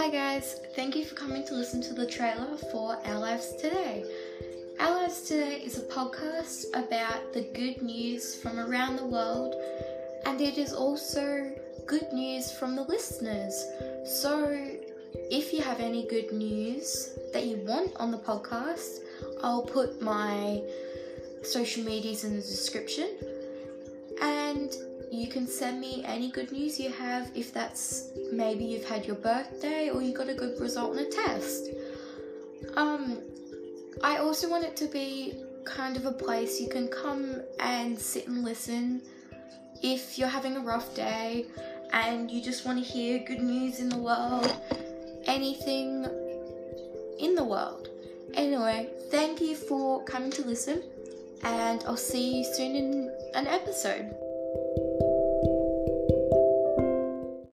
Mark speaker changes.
Speaker 1: Hi guys, thank you for coming to listen to the trailer for Our Lives Today. Our Lives Today is a podcast about the good news from around the world, and it is also good news from the listeners. So, if you have any good news that you want on the podcast, I'll put my social medias in the description. And you can send me any good news you have if that's maybe you've had your birthday or you got a good result in a test. Um, I also want it to be kind of a place you can come and sit and listen if you're having a rough day and you just want to hear good news in the world, anything in the world. Anyway, thank you for coming to listen, and I'll see you soon in an episode.